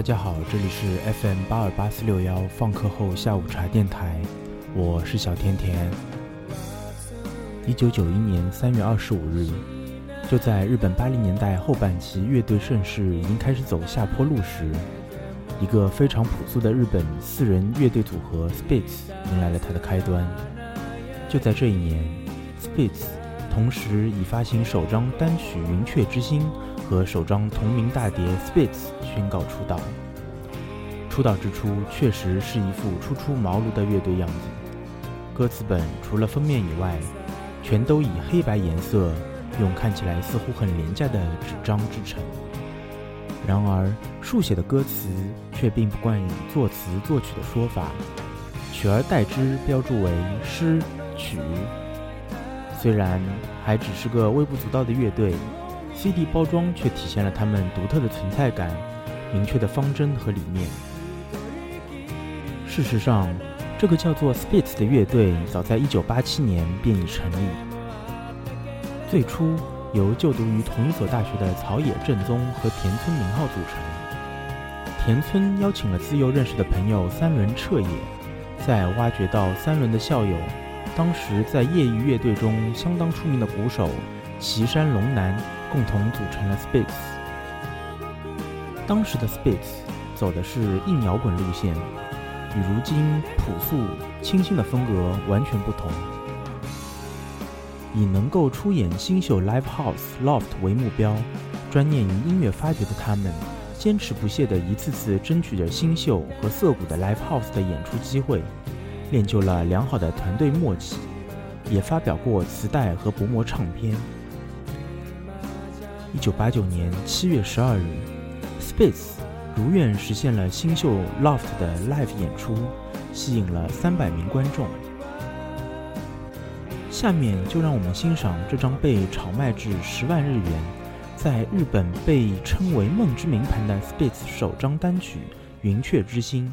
大家好，这里是 FM 八二八四六幺放课后下午茶电台，我是小甜甜。一九九一年三月二十五日，就在日本八零年代后半期乐队盛世已经开始走下坡路时，一个非常朴素的日本四人乐队组合 Spitz 迎来了它的开端。就在这一年，Spitz 同时已发行首张单曲《云雀之心》和首张同名大碟《Spitz》宣告出道。出道之初确实是一副初出茅庐的乐队样子，歌词本除了封面以外。全都以黑白颜色，用看起来似乎很廉价的纸张制成。然而，书写的歌词却并不惯以作词作曲的说法，取而代之标注为诗曲。虽然还只是个微不足道的乐队，CD 包装却体现了他们独特的存在感、明确的方针和理念。事实上。这个叫做 Spitz 的乐队早在1987年便已成立，最初由就读于同一所大学的草野正宗和田村明浩组成。田村邀请了自幼认识的朋友三轮彻野，在挖掘到三轮的校友，当时在业余乐队中相当出名的鼓手岐山龙男，共同组成了 Spitz。当时的 Spitz 走的是硬摇滚路线。与如今朴素清新的风格完全不同。以能够出演新秀 Live House Loft 为目标，专念于音乐发掘的他们，坚持不懈地一次次争取着新秀和涩谷的 Live House 的演出机会，练就了良好的团队默契，也发表过磁带和薄膜唱片。一九八九年七月十二日，Spitz。如愿实现了新秀 Loft 的 live 演出，吸引了三百名观众。下面就让我们欣赏这张被炒卖至十万日元，在日本被称为“梦之名盘”的 Spitz 首张单曲《云雀之心》。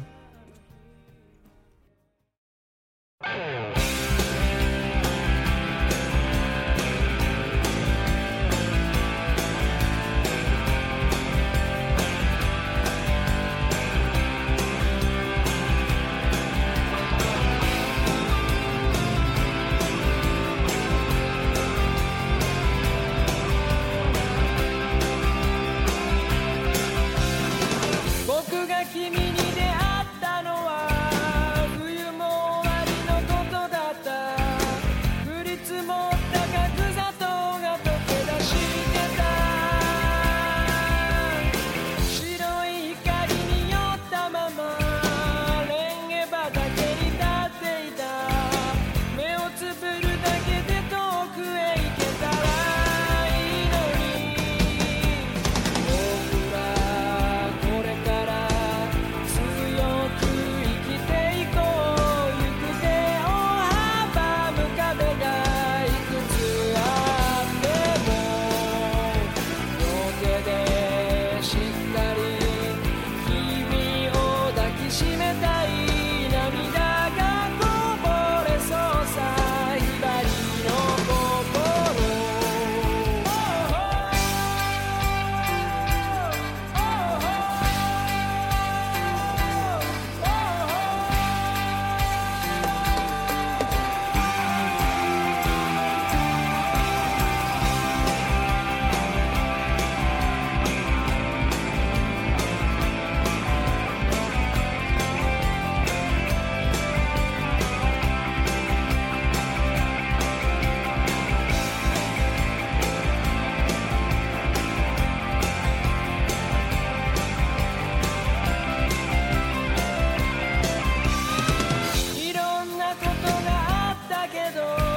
だけど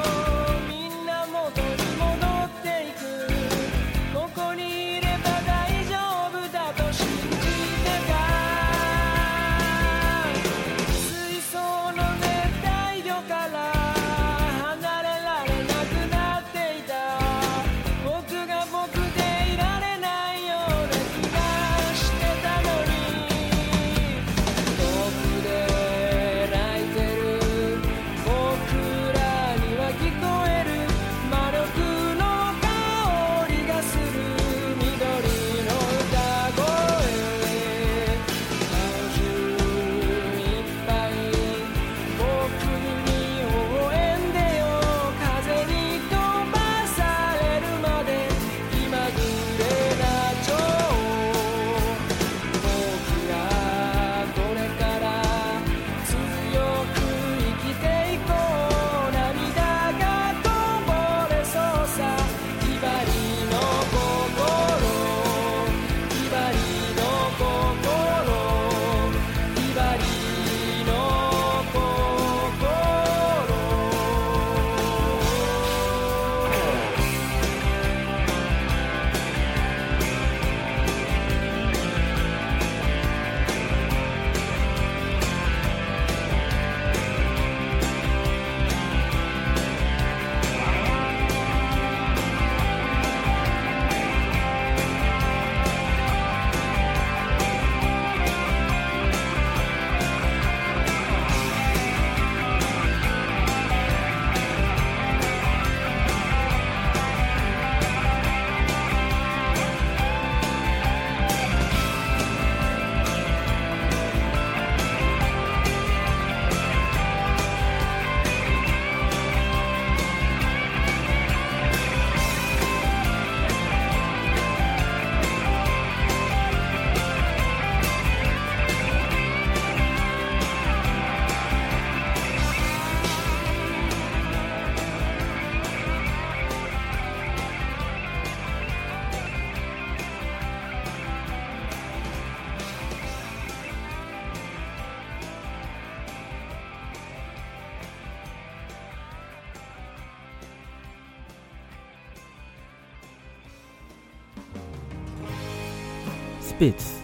Spitz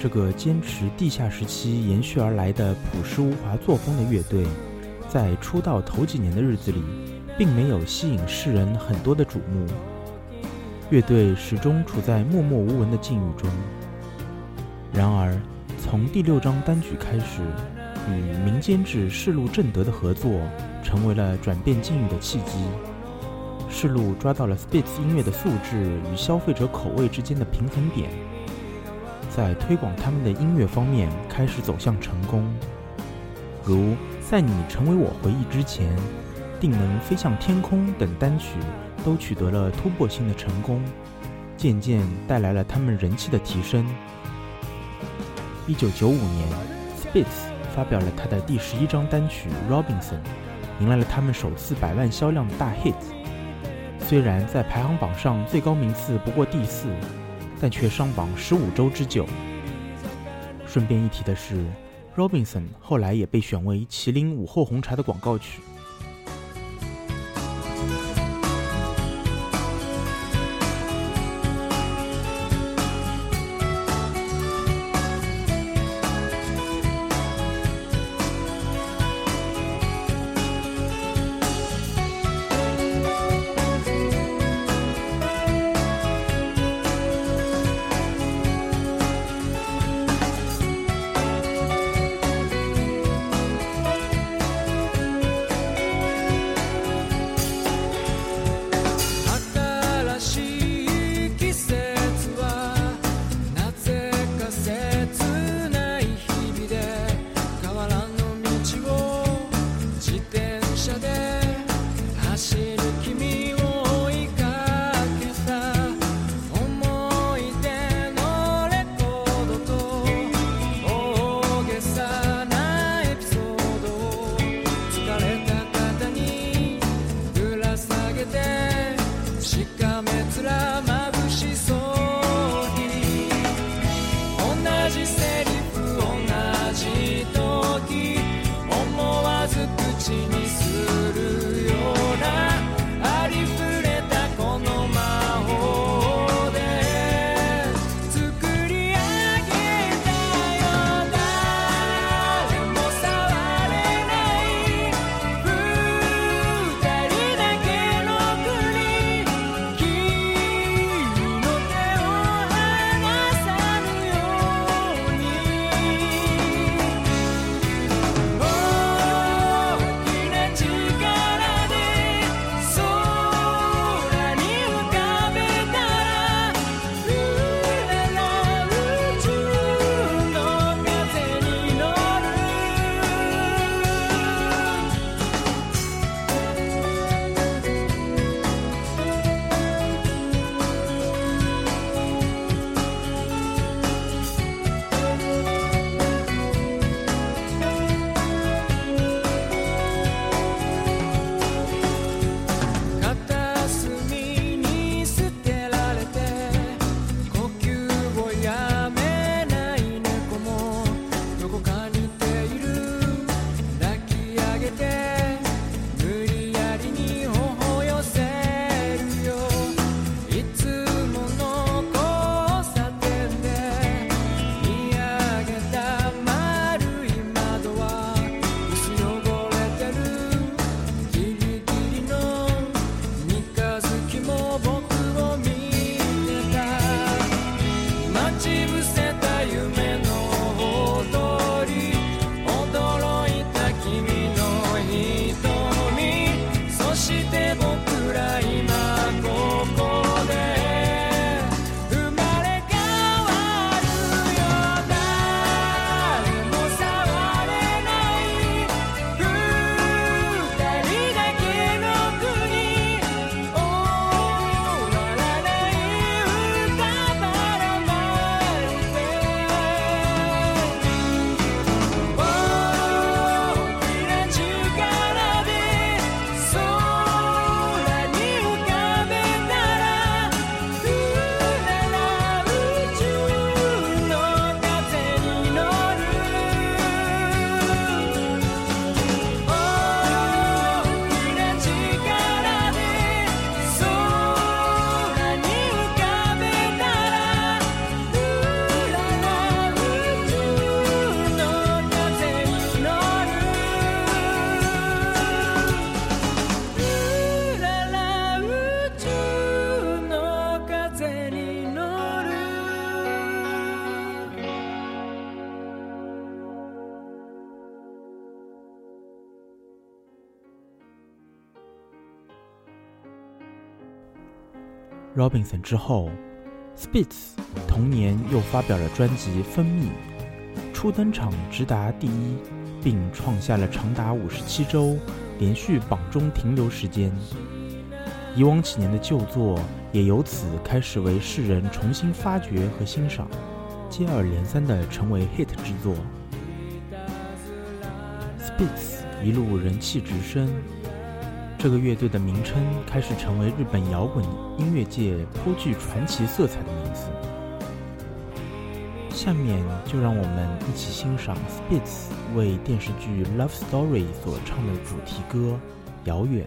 这个坚持地下时期延续而来的朴实无华作风的乐队，在出道头几年的日子里，并没有吸引世人很多的瞩目。乐队始终处在默默无闻的境遇中。然而，从第六张单曲开始，与民间制世路正德的合作，成为了转变境遇的契机。世路抓到了 Spitz 音乐的素质与消费者口味之间的平衡点，在推广他们的音乐方面开始走向成功。如在你成为我回忆之前，定能飞向天空等单曲。都取得了突破性的成功，渐渐带来了他们人气的提升。一九九五年，Spitz 发表了他的第十一张单曲《Robinson》，迎来了他们首次百万销量的大 hit。虽然在排行榜上最高名次不过第四，但却上榜十五周之久。顺便一提的是，《Robinson》后来也被选为麒麟午后红茶的广告曲。Robinson 之后，Spitz 同年又发表了专辑《蜂蜜》，初登场直达第一，并创下了长达五十七周连续榜中停留时间。以往几年的旧作也由此开始为世人重新发掘和欣赏，接二连三地成为 hit 之作。Spitz 一路人气直升。这个乐队的名称开始成为日本摇滚音乐界颇具传奇色彩的名字。下面就让我们一起欣赏 Spitz 为电视剧《Love Story》所唱的主题歌《遥远》。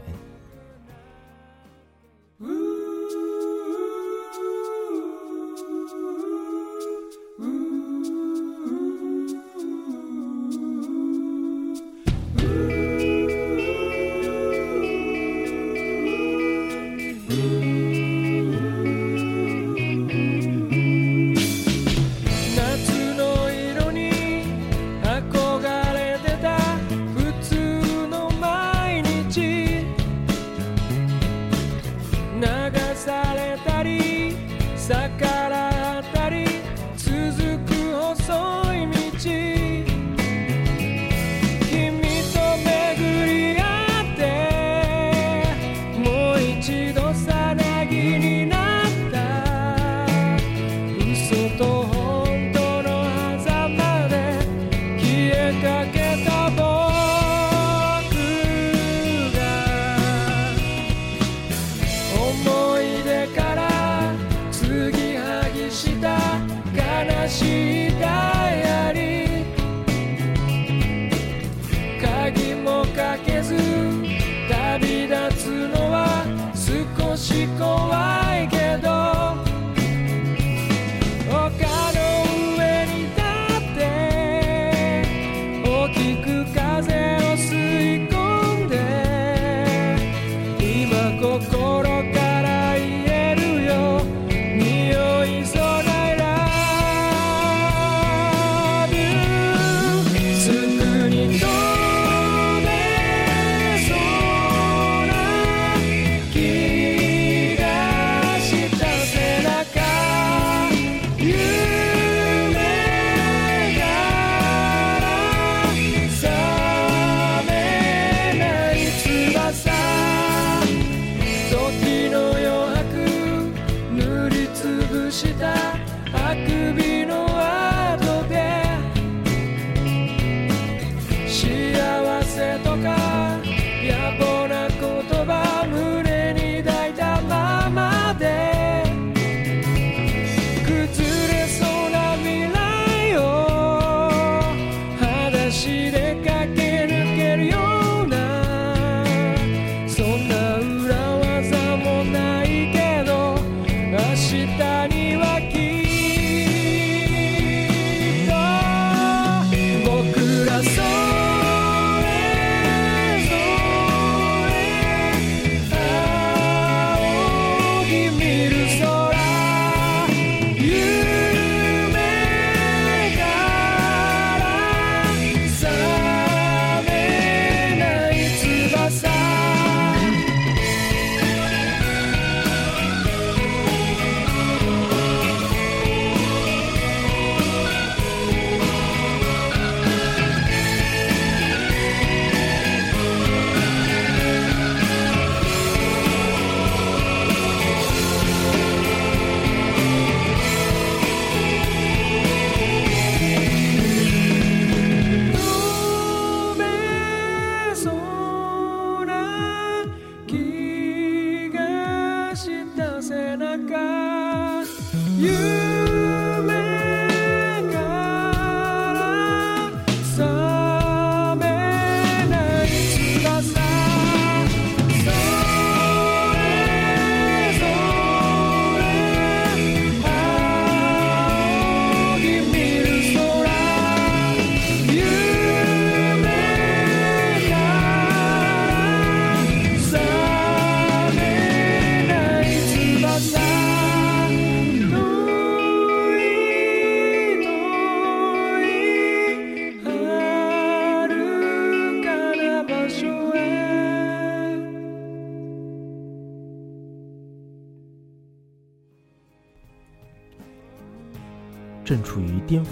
you.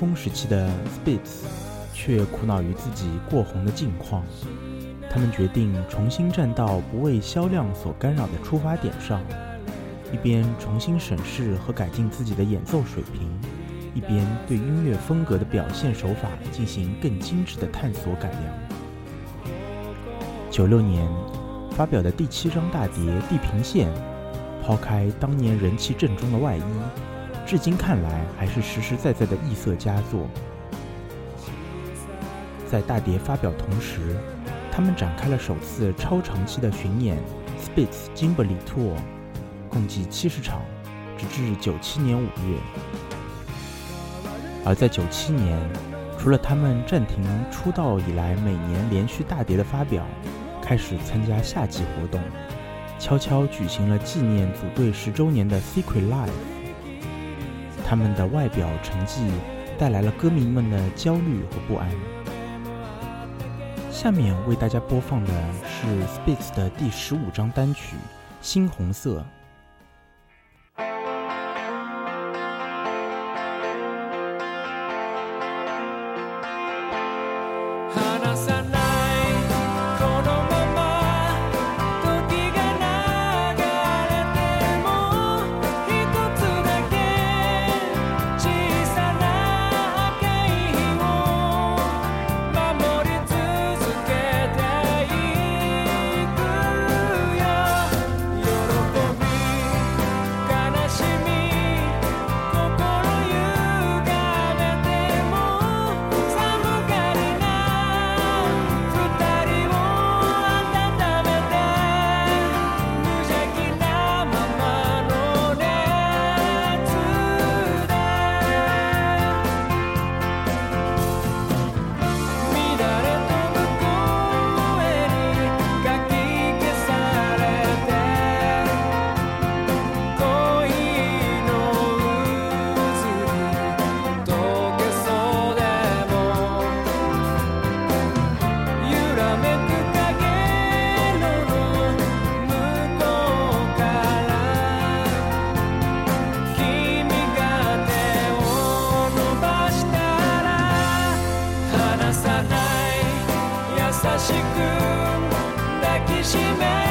峰时期的 Spitz 却苦恼于自己过红的境况。他们决定重新站到不为销量所干扰的出发点上，一边重新审视和改进自己的演奏水平，一边对音乐风格的表现手法进行更精致的探索改良。九六年发表的第七张大碟《地平线》，抛开当年人气正中的外衣，至今看来还是实实在在的异色佳作。在大碟发表同时，他们展开了首次超长期的巡演 Spitz Jimbly Tour，共计七十场，直至九七年五月。而在九七年，除了他们暂停出道以来每年连续大碟的发表，开始参加夏季活动，悄悄举行了纪念组队十周年的 Secret Live。他们的外表成绩带来了歌迷们的焦虑和不安。下面为大家播放的是 Spitz 的第十五张单曲《猩红色》。しく抱きしめ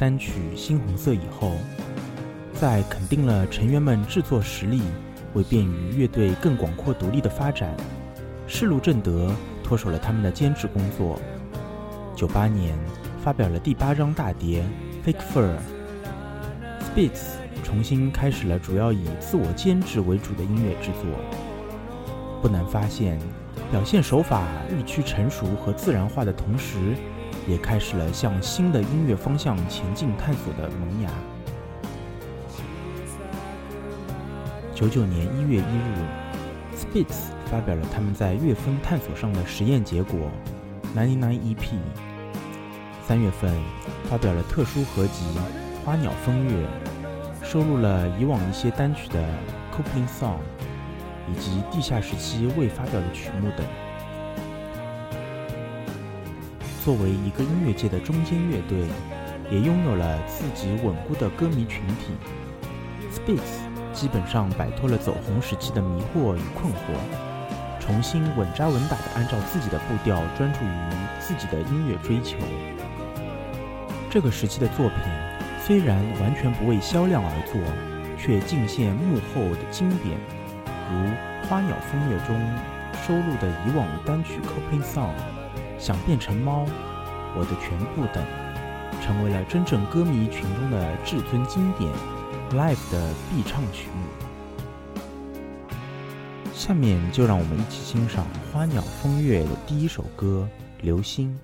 单曲《猩红色》以后，在肯定了成员们制作实力，为便于乐队更广阔独立的发展，世路正德脱手了他们的监制工作。九八年发表了第八张大碟《Fake Fur》Spitz 重新开始了主要以自我监制为主的音乐制作。不难发现，表现手法日趋成熟和自然化的同时，也开始了向新的音乐方向前进探索的萌芽。九九年一月一日，Spitz 发表了他们在乐风探索上的实验结果《Ninety Nine EP》。三月份，发表了特殊合集《花鸟风月》，收录了以往一些单曲的 Coupling Song，以及地下时期未发表的曲目等。作为一个音乐界的中间乐队，也拥有了自己稳固的歌迷群体。Spitz。基本上摆脱了走红时期的迷惑与困惑，重新稳扎稳打地按照自己的步调，专注于自己的音乐追求。这个时期的作品虽然完全不为销量而作，却尽现幕后的经典，如《花鸟风月》中收录的以往单曲《Coping Song》、《想变成猫》、《我的全部》等，成为了真正歌迷群中的至尊经典。Live 的必唱曲目，下面就让我们一起欣赏《花鸟风月》的第一首歌《流星》。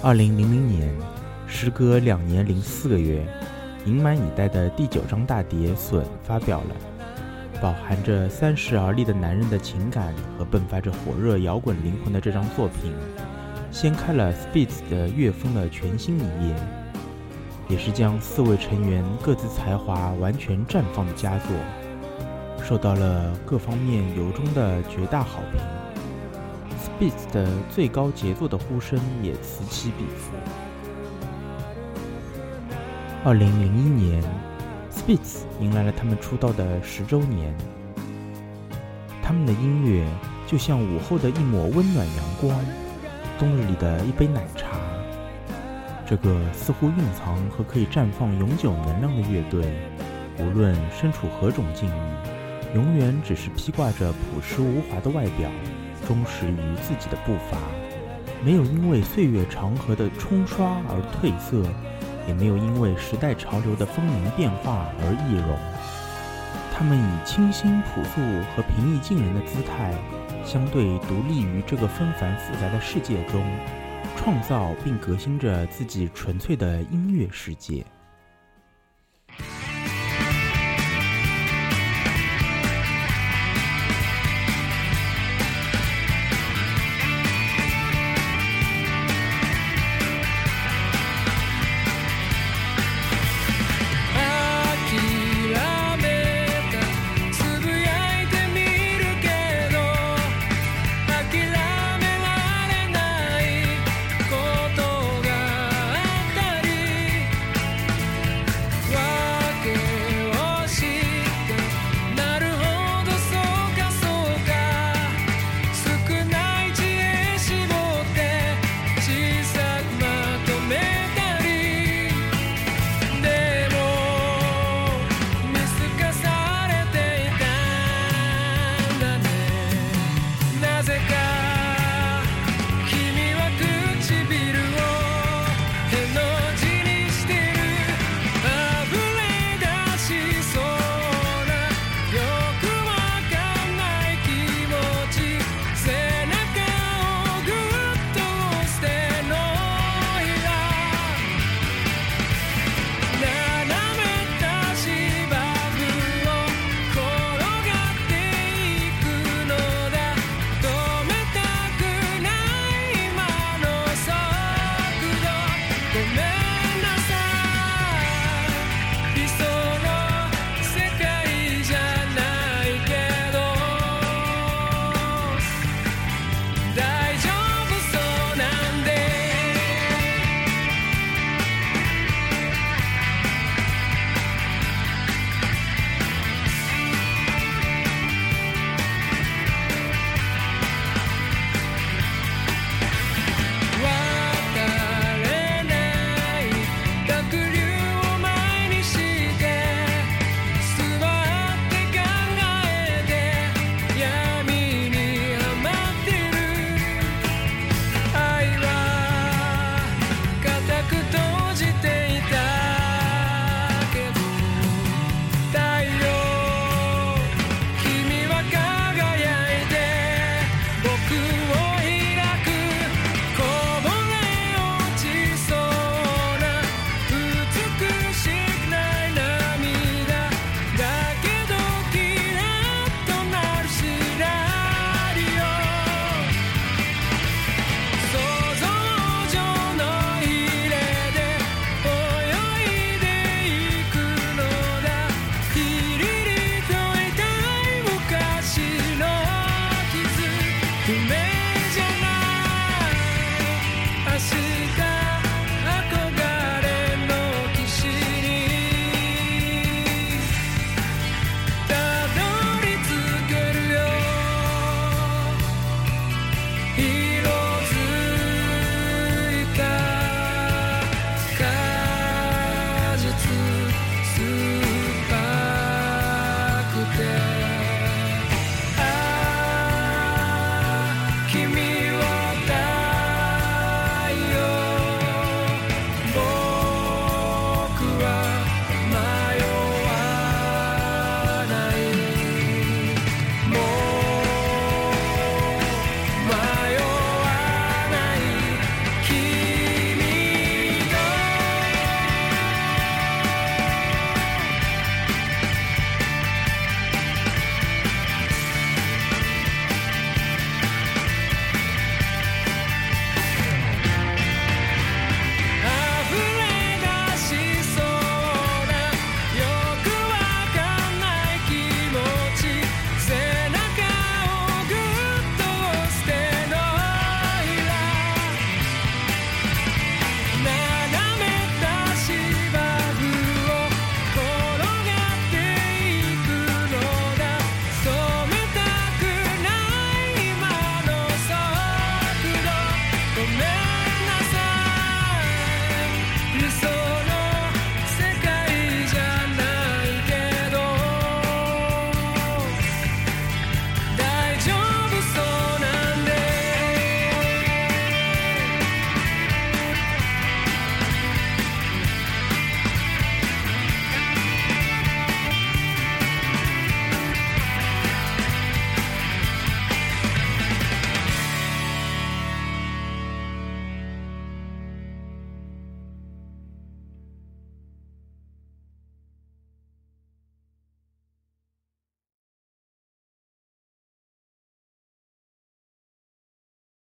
二零零零年，时隔两年零四个月，隐满以待的第九张大碟《损》发表了，饱含着三十而立的男人的情感和迸发着火热摇滚灵魂的这张作品，掀开了 Spitz 的乐风的全新一页，也是将四位成员各自才华完全绽放的佳作，受到了各方面由衷的绝大好评。Spitz 的最高杰作的呼声也此起彼伏。二零零一年，Spitz 迎来了他们出道的十周年。他们的音乐就像午后的一抹温暖阳光，冬日里的一杯奶茶。这个似乎蕴藏和可以绽放永久能量的乐队，无论身处何种境遇，永远只是披挂着朴实无华的外表。忠实于自己的步伐，没有因为岁月长河的冲刷而褪色，也没有因为时代潮流的风云变化而易容。他们以清新朴素和平易近人的姿态，相对独立于这个纷繁复杂的世界中，创造并革新着自己纯粹的音乐世界。